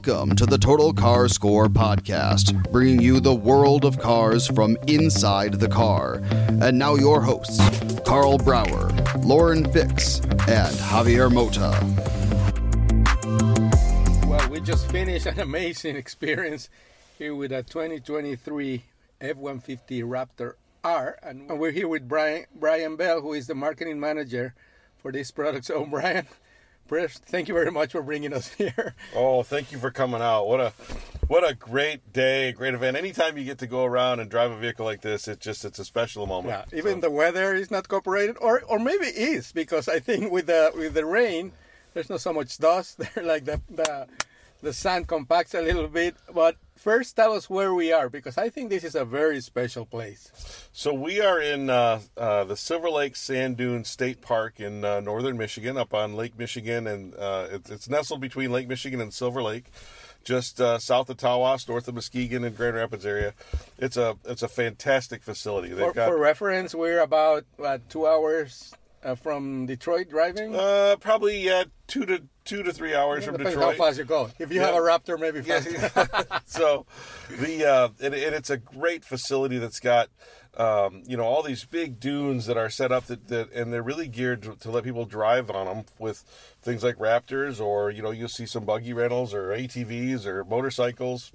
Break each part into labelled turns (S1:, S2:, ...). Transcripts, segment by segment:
S1: Welcome to the Total Car Score podcast, bringing you the world of cars from inside the car. And now your hosts, Karl Brauer, Lauren Fix, and Javier Mota.
S2: Well, we just finished an amazing experience here with a 2023 F-150 Raptor R, and we're here with Brian Brian Bell, who is the marketing manager for this product. So, oh, Brian, first, thank you very much for bringing us here.
S3: Oh, thank you for coming out. What a what a great day, great event. Anytime you get to go around and drive a vehicle like this, it just it's a special moment.
S2: Yeah, even
S3: So-
S2: the weather is not cooperated, or or maybe it is because I think with the with the rain, there's not so much dust there. Like the the the sand compacts a little bit. But first, tell us where we are because I think this is a very special place.
S3: So we are in uh, uh, the Silver Lake Sand Dunes State Park in uh, northern Michigan, up on Lake Michigan, and uh, it's, it's nestled between Lake Michigan and Silver Lake, just uh, south of Tawas, north of Muskegon and Grand Rapids area. It's a it's a fantastic facility.
S2: For,
S3: got
S2: for reference, we're about two hours uh, from Detroit driving.
S3: uh, probably uh, two to two to three hours from
S2: Depends
S3: Detroit.
S2: how fast you go. If you
S3: Yeah.
S2: have a Raptor, maybe faster.
S3: so the uh, and, and it's a great facility that's got um, you know all these big dunes that are set up that, that and they're really geared to, to let people drive on them with things like Raptors or you know you'll see some buggy rentals or ATVs or motorcycles.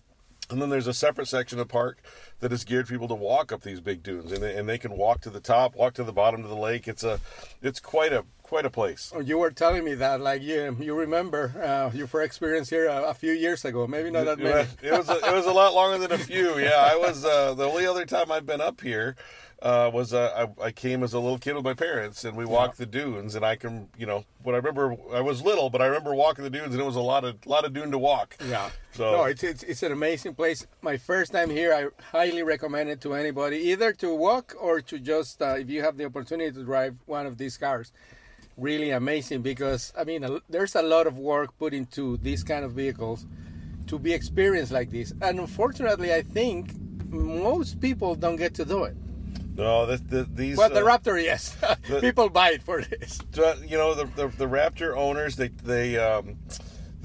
S3: And then there's a separate section of the park that is geared for people to walk up these big dunes, and they, and they can walk to the top, walk to the bottom of the lake. It's a, it's quite a quite a place.
S2: Oh, You were telling me that, like you, you remember uh, your first experience here a, a few years ago. Maybe not that many.
S3: It was a, it was a lot longer than a few. Yeah, I was uh, the only other time I've been up here uh, was uh, I, I came as a little kid with my parents and we walked the dunes and I can you know what I remember I was little but I remember walking the dunes and it was a lot of lot of dune to walk.
S2: Yeah.
S3: So
S2: No, it's, it's it's an amazing place. My first time here, I highly recommend it to anybody, either to walk or to just uh, if you have the opportunity to drive one of these cars. Really amazing because I mean, a- there's a lot of work put into these kind of vehicles to be experienced like this, and unfortunately, I think most people don't get to do it.
S3: No, the, these
S2: Well, the
S3: uh,
S2: Raptor, yes,
S3: the-
S2: people buy it for this.
S3: you know the, the the Raptor owners they they um,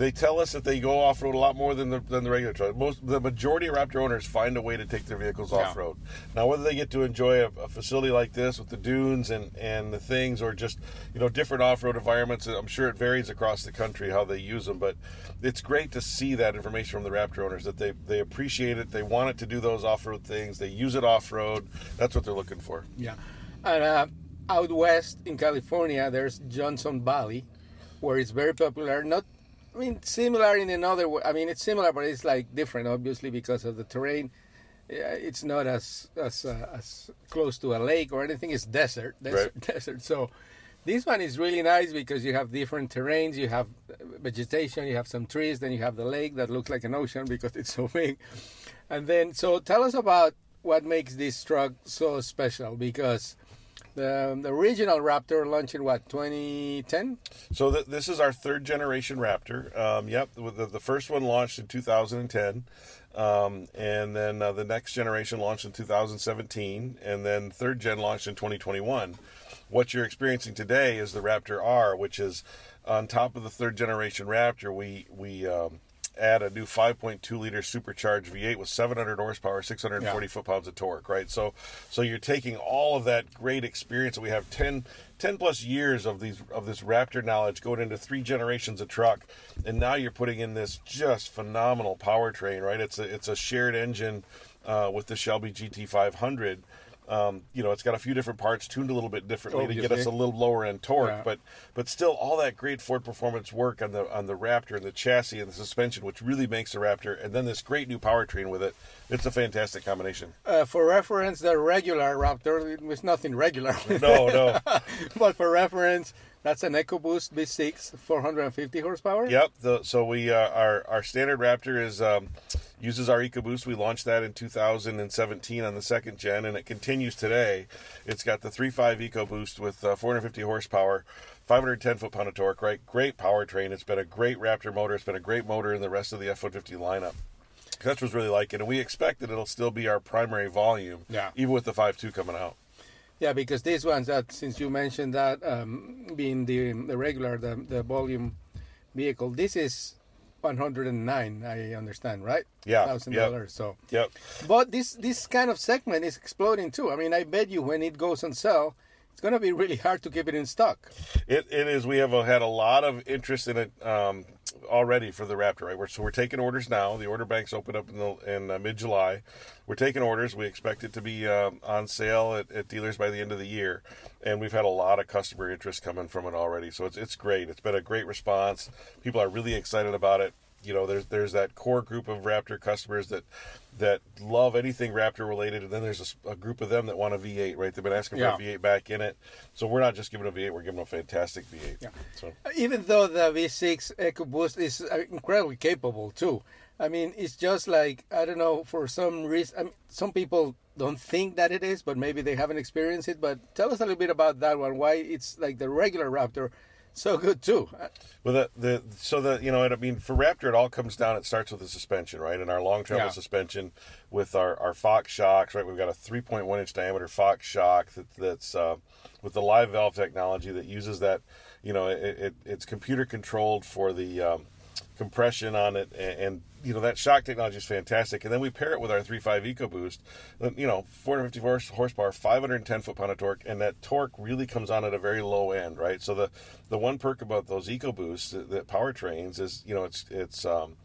S3: they tell us that they go off road a lot more than the than the regular truck. Most the majority of Raptor owners find a way to take their vehicles off road. Now, whether they get to enjoy a, a facility like this with the dunes and and the things, or just you know different off road environments, I'm sure it varies across the country how they use them. But it's great to see that information from the Raptor owners that they they appreciate it. They want it to do those off road things. They use it off road. That's what they're looking for.
S2: Yeah. And uh, out west in California, there's Johnson Valley, where it's very popular. Not, I mean, similar in another way. I mean, it's similar, but it's like different, obviously, because of the terrain. It's not as as uh, as close to a lake or anything. It's desert, desert, desert. So this one is really nice because you have different terrains. You have vegetation. You have some trees. Then you have the lake that looks like an ocean because it's so big. And then, so tell us about what makes this truck so special because the, the original Raptor launched in what 2010.
S3: So th- this is our third generation Raptor. Um, yep, the, the, the first one launched in 2010, um, and then uh, the next generation launched in 2017, and then third gen launched in 2021. What you're experiencing today is the Raptor R, which is on top of the third generation Raptor. We we um, add a new 5.2 liter supercharged V8 with 700 horsepower, 640
S2: Yeah.
S3: foot pounds of torque, right? So, so you're taking all of that great experience that we have 10, 10 plus years of these of this Raptor knowledge going into three generations of truck, and now you're putting in this just phenomenal powertrain, right? It's a it's a shared engine uh, with the Shelby GT500. Um, you know, it's got a few different parts tuned a little bit differently to get us a little lower end torque,
S2: Yeah.
S3: but but still all that great Ford performance work on the on the Raptor and the chassis and the suspension, which really makes the Raptor, and then this great new powertrain with it. It's a fantastic combination.
S2: Uh, for reference, the regular Raptor it was nothing regular.
S3: No, no.
S2: but for reference, that's an EcoBoost V6, 450 horsepower.
S3: Yep. The, so we uh, our our standard Raptor is um, uses our EcoBoost. We launched that in 2017 on the second gen, and it continues today. It's got the 3.5 EcoBoost with uh, 450 horsepower. 510 foot pound of torque, right? Great powertrain. It's been a great Raptor motor. It's been a great motor in the rest of the F-150 lineup. Customers really like it, and we expect that it'll still be our primary volume,
S2: Yeah.
S3: even with the 5.2 coming out.
S2: Yeah, because these ones that since you mentioned that um, being the the regular the the volume vehicle, this is 109. I understand, right?
S3: Yeah,
S2: thousand
S3: yep.
S2: dollars. So,
S3: Yep.
S2: but this this kind of segment is exploding too. I mean, I bet you when it goes on sale, it's gonna be really hard to keep it in stock.
S3: It, it is. We have uh, had a lot of interest in it um, already for the Raptor. Right, we're, so we're taking orders now. The order banks open up in, the, in uh, mid July. We're taking orders. We expect it to be um, on sale at, at dealers by the end of the year, and we've had a lot of customer interest coming from it already. So it's it's great. It's been a great response. People are really excited about it. You know, there's there's that core group of Raptor customers that that love anything Raptor related, and then there's a group of them that want a V8. Right, they've been asking for
S2: Yeah.
S3: a V8 back in it. So we're not just giving a V8; we're giving a fantastic V8.
S2: Yeah.
S3: So
S2: Even though the V6 EcoBoost is uh, incredibly capable too. I mean, it's just like I don't know for some reason. I mean, some people don't think that it is, but maybe they haven't experienced it. But tell us a little bit about that one. Why it's like the regular Raptor, so good too.
S3: Well, the, the so the you know, I mean, for Raptor, it all comes down. It starts with the suspension, right? And our long travel
S2: Yeah.
S3: suspension with our, our Fox shocks, right? We've got a 3.1 inch diameter Fox shock that, that's uh, with the live valve technology that uses that. You know, it, it it's computer controlled for the um, compression on it, and, and you know that shock technology is fantastic. And then we pair it with our 3.5 EcoBoost, then, you know, 450 horse, horsepower, 510 foot pound of torque, and that torque really comes on at a very low end, right? So the the one perk about those EcoBoosts, the powertrains, is you know it's it's um,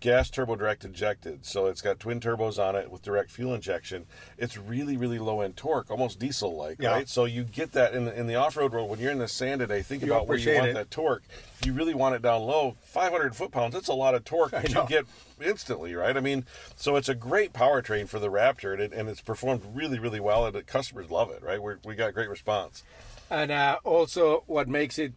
S3: gas turbo direct injected, so it's got twin turbos on it with direct fuel injection. It's really really low end torque, almost diesel like,
S2: Yeah.
S3: right? So you get that in the, in the off road world when you're in the sand today. Think
S2: You
S3: about where you want
S2: it.
S3: that torque. You really want it down low, 500 foot pounds, that's a lot of torque that you get instantly, right? I mean, so it's a great powertrain for the Raptor, and, it, and it's performed really, really well, and the customers love it, right? We're, we got great response.
S2: And uh, also, what makes it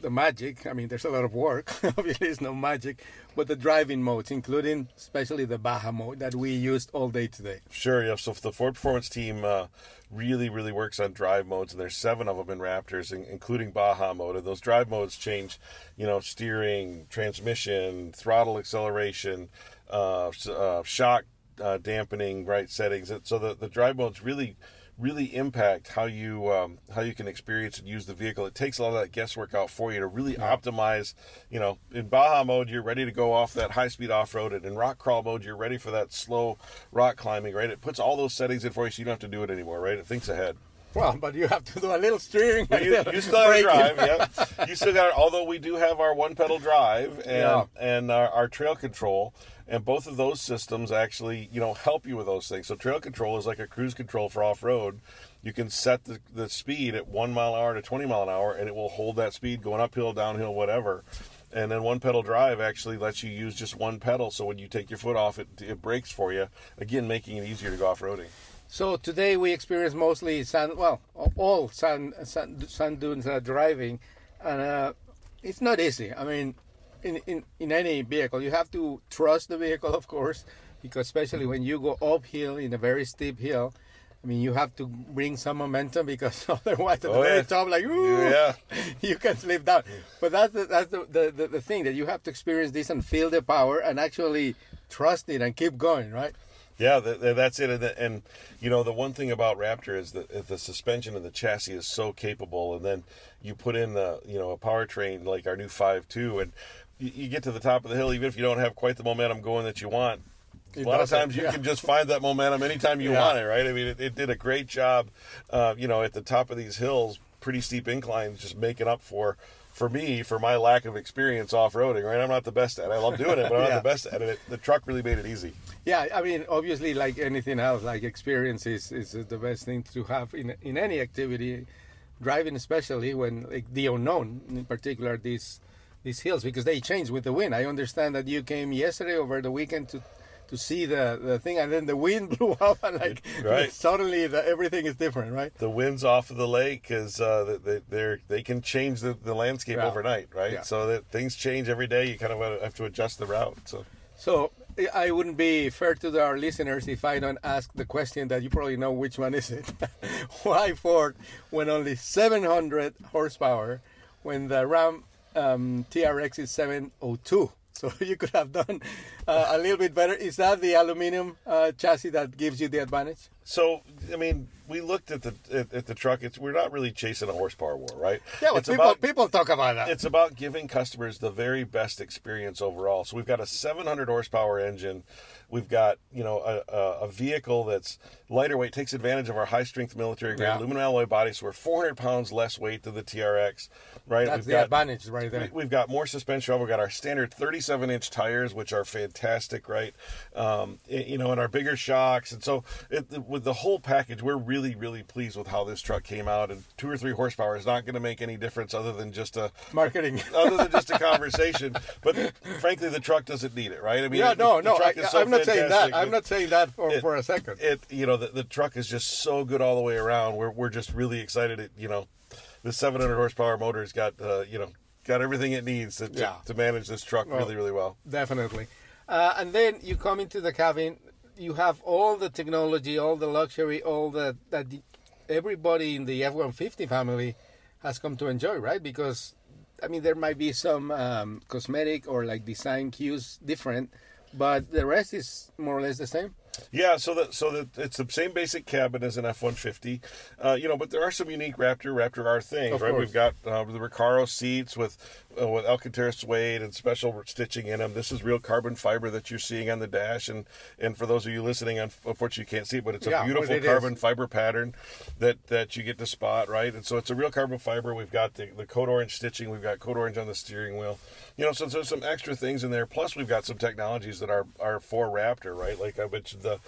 S2: the magic? I mean, there's a lot of work. Obviously, it's no magic, but the driving modes, including especially the Baja mode that we used all day today.
S3: Sure, yeah. So the Ford Performance team uh, really, really works on drive modes, and there's seven of them in Raptors, in- including Baja mode. And those drive modes change, you know, steering, transmission, throttle acceleration, uh, uh, shock uh, dampening, right settings. So the, the drive modes really, really impact how you um, how you can experience and use the vehicle. It takes a lot of that guesswork out for you to really optimize. You know, in Baja mode, you're ready to go off that high speed off road, and in rock crawl mode, you're ready for that slow rock climbing. Right? It puts all those settings in for you, so you don't have to do it anymore. Right? It thinks ahead.
S2: Well, but you have to do a little steering.
S3: You, you still have to drive, yeah. You still got. Although we do have our one pedal drive and
S2: Yeah.
S3: and our, our trail control, and both of those systems actually, you know, help you with those things. So trail control is like a cruise control for off road. You can set the, the speed at one mile an hour to twenty mile an hour, and it will hold that speed going uphill, downhill, whatever. And then one pedal drive actually lets you use just one pedal. So when you take your foot off, it it brakes for you. Again, making it easier to go off roading.
S2: So today we experience mostly sand, well, all sand, sand, sand dunes are driving, and uh, it's not easy. I mean, in, in, in any vehicle, you have to trust the vehicle, of course, because especially when you go uphill in a very steep hill, I mean, you have to bring some momentum because otherwise at the
S3: Oh,
S2: very
S3: yeah.
S2: top, like, ooh,
S3: Yeah.
S2: you can slip down. But that's the, that's the, the, the, the thing that you have to experience this and feel the power and actually trust it and keep going, right?
S3: Yeah, th th that's it. And, you know, the one thing about Raptor is that the suspension and the chassis is so capable, and then you put in the you know a powertrain like our new five two, and you, you get to the top of the hill, even if you don't have quite the momentum going that you want.
S2: It
S3: a lot of times you
S2: yeah.
S3: can just find that momentum anytime you
S2: Yeah.
S3: want it, right? I mean, it, it did a great job, uh, you know, at the top of these hills, pretty steep inclines, just making up for, for me, for my lack of experience off roading, right? I'm not the best at it. I love doing it, but I'm
S2: Yeah.
S3: not the best at it. The truck really made it easy.
S2: Yeah, I mean, obviously, like anything else, like experience is, is the best thing to have in in any activity, driving especially when like the unknown, in particular these these hills, because they change with the wind. I understand that you came yesterday over the weekend to to see the, the thing, and then the wind blew up, and like
S3: Right.
S2: suddenly the, everything is different, right?
S3: The winds off of the lake because uh, they they're, they can change the, the landscape
S2: Yeah.
S3: overnight, right?
S2: Yeah.
S3: So that things change every day. You kind of have to adjust the route. So
S2: So I wouldn't be fair to our listeners if I don't ask the question that you probably know which one is it. Why Ford when only 700 horsepower when the Ram um, TRX is 702? So you could have done uh, a little bit better. Is that the aluminum uh, chassis that gives you the advantage?
S3: So I mean, we looked at the at, at the truck. It's we're not really chasing a horsepower war, right?
S2: Yeah, well,
S3: it's
S2: people,
S3: about
S2: people talk about that.
S3: it's about giving customers the very best experience overall. So we've got a 700 horsepower engine. We've got you know a, a, a vehicle that's lighter weight, takes advantage of our high strength military grade
S2: Yeah.
S3: aluminum alloy body. So we're 400 pounds less weight than the TRX, right?
S2: That's
S3: we've
S2: the
S3: got,
S2: advantage right there.
S3: we- We've got more suspension. We've got our standard 37 inch tires, which are fantastic, right? Um, you know, and our bigger shocks. And so, it, with the whole package, we're really, really pleased with how this truck came out. And two or three horsepower is not going to make any difference other than just a
S2: Marketing.
S3: other than just a conversation. But frankly, the truck doesn't need it, right? I mean,
S2: yeah,
S3: the-
S2: no, no, I,
S3: is so
S2: I'm not saying that. I'm not saying that for,
S3: it-
S2: for a second.
S3: it you know the, the truck is just so good all the way around we're, we're just really excited it you know the 700 horsepower motor's got uh, you know got everything it needs to, to,
S2: Yeah.
S3: to manage this truck
S2: Well,
S3: really really well
S2: Definitely. Uh, and then you come into the cabin, you have all the technology, all the luxury, all the that everybody in the F-150 family has come to enjoy, right? Because I mean, there might be some um, cosmetic or like design cues different, but the rest is more or less the same.
S3: Yeah, so that so that it's the same basic cabin as an F one fifty, uh, you know, but there are some unique Raptor Raptor R things,
S2: Of
S3: right?
S2: course.
S3: We've got uh, the Recaro seats with uh, with Alcantara suede and special stitching in them. This is real carbon fiber that you're seeing on the dash, and and for those of you listening, unfortunately you can't see it, but it's a
S2: Yeah,
S3: beautiful
S2: it is.
S3: carbon fiber pattern that that you get to spot, right? And so it's a real carbon fiber. We've got the, the code orange stitching. We've got code orange on the steering wheel. You know, so there's some extra things in there. Plus, we've got some technologies that are are for Raptor, right? Like I mentioned the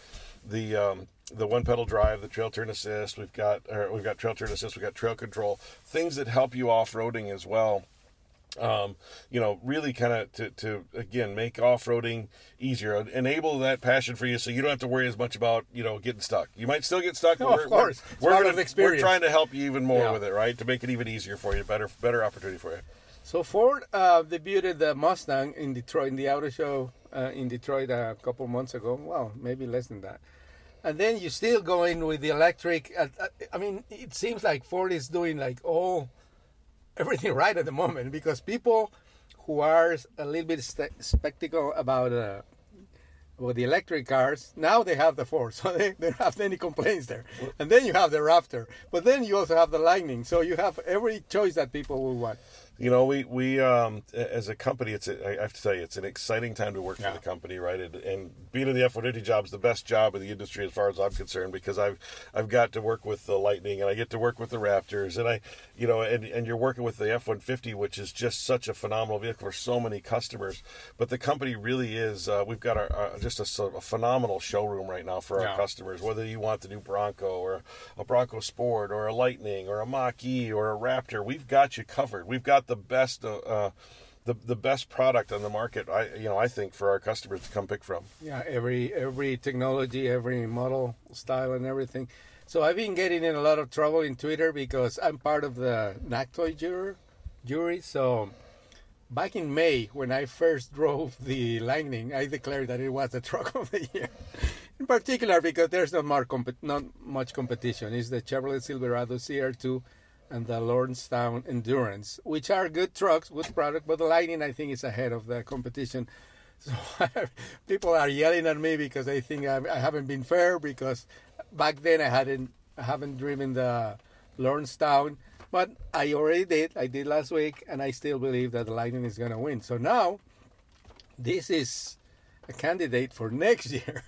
S3: the um, the one pedal drive, the trail turn assist. We've got or we've got trail turn assist. We've got trail control. Things that help you off roading as well um, you know, really kind of to, to again make off-roading easier, enable that passion for you, so you don't have to worry as much about you know getting stuck. You might still get stuck,
S2: No, of
S3: we're,
S2: course.
S3: We're, we're gonna-. We're trying to help you even more
S2: Yeah.
S3: with it, right? To make it even easier for you, better better opportunity for you.
S2: So Ford uh, debuted the Mustang in Detroit in the auto show uh, in Detroit a couple months ago. Well, maybe less than that. And then you still go in with the electric. Uh, uh, I mean, it seems like Ford is doing like all everything right at the moment because people who are a little bit st- spectacle about uh, the electric cars now they have the Ford, so they, they don't have any complaints there. And then you have the Raptor, but then you also have the Lightning, so you have every choice that people will want.
S3: You know, we we um, as a company, it's a, I have to tell you, it's an exciting time to work
S2: Yeah.
S3: for the company, right? And, and being in the F one fifty job is the best job in the industry as far as I'm concerned because I've I've got to work with the Lightning and I get to work with the Raptors and I, you know, and and you're working with the F one fifty, which is just such a phenomenal vehicle for so many customers. But the company really is. Uh, we've got our, uh, just a, a phenomenal showroom right now for our
S2: Yeah.
S3: customers. Whether you want the new Bronco or a Bronco Sport or a Lightning or a Mach E or a Raptor, we've got you covered. We've got the best, uh, uh, the the best product on the market. I you know I think for our customers to come pick from.
S2: Yeah, every every technology, every model, style, and everything. So I've been getting in a lot of trouble in Twitter because I'm part of the NACTOY jury. Jury. So back in May, when I first drove the Lightning, I declared that it was the truck of the year. In particular, because there's not, more comp- not much competition. It's the Chevrolet Silverado CR2 and the Lordstown Endurance, which are good trucks, good product, but the Lightning I think is ahead of the competition. So people are yelling at me because they think I, I haven't been fair because back then I hadn't I haven't driven the Lordstown But I already did. I did last week, and I still believe that the Lightning is going to win. So now, this is a candidate for next year.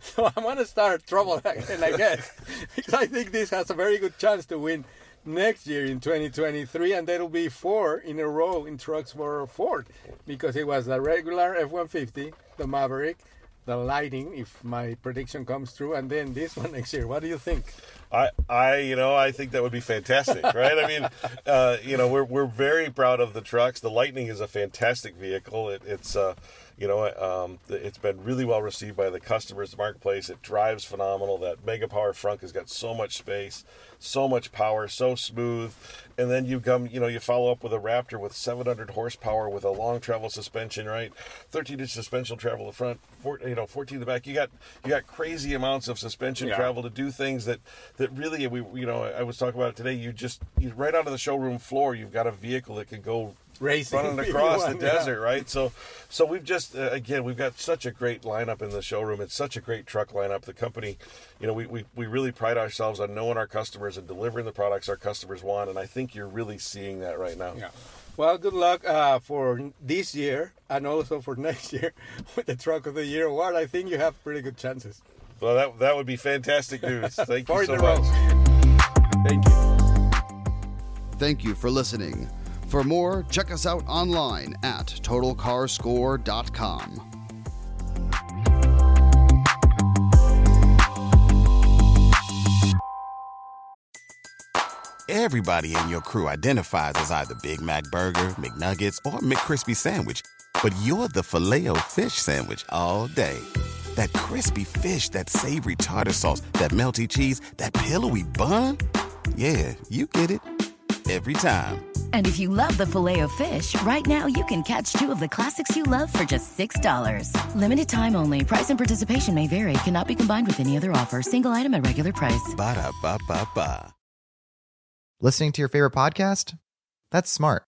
S2: so I'm going to start trouble again, I guess, because I think this has a very good chance to win next year in 2023, and will be four in a row in trucks for Ford, because it was the regular F-150, the Maverick, the Lightning, if my prediction comes true, and then this one next year. What do you think?
S3: I, I, you know, I think that would be fantastic, right? I mean, uh, you know, we're we're very proud of the trucks. The Lightning is a fantastic vehicle. It, it's, uh, you know, um, it's been really well received by the customers, the marketplace. It drives phenomenal. That Mega Power Frunk has got so much space, so much power, so smooth. And then you come, you know, you follow up with a Raptor with 700 horsepower with a long travel suspension, right? 13 inch suspension travel the front, four, you know, 14 in the back. You got you got crazy amounts of suspension
S2: Yeah.
S3: travel to do things that that really we you know I was talking about it today. You just you right out of the showroom floor, you've got a vehicle that can go
S2: Racing
S3: running across the
S2: want, yeah.
S3: desert, right? So, so we've just uh, again we've got such a great lineup in the showroom. It's such a great truck lineup. The company, you know, we we, we really pride ourselves on knowing our customers and delivering the products our customers want, and I think you're really seeing that right now.
S2: Yeah. Well, good luck uh, for this year and also for next year with the Truck of the Year award. I think you have pretty good chances.
S3: Well, that that would be fantastic news. Thank you
S2: in
S3: so much.
S2: Thank you.
S1: Thank you for listening. For more, check us out online at totalcarscore.com.
S4: Everybody in your crew identifies as either Big Mac Burger, McNuggets, or McCrispy Sandwich. But you're the filet fish Sandwich all day. That crispy fish, that savory tartar sauce, that melty cheese, that pillowy bun. Yeah, you get it. Every time.
S5: And if you love the Filet-O-Fish, right now you can catch two of the classics you love for just $6. Limited time only. Price and participation may vary. Cannot be combined with any other offer. Single item at regular price.
S4: Ba-da-ba-ba-ba.
S6: Listening to your favorite podcast? That's smart.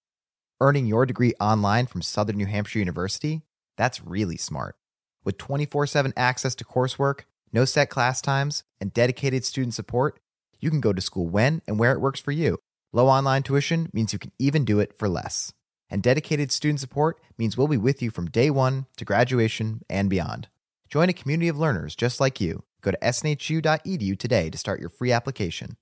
S6: Earning your degree online from Southern New Hampshire University? That's really smart. With 24 7 access to coursework, no set class times, and dedicated student support, you can go to school when and where it works for you. Low online tuition means you can even do it for less. And dedicated student support means we'll be with you from day one to graduation and beyond. Join a community of learners just like you. Go to snhu.edu today to start your free application.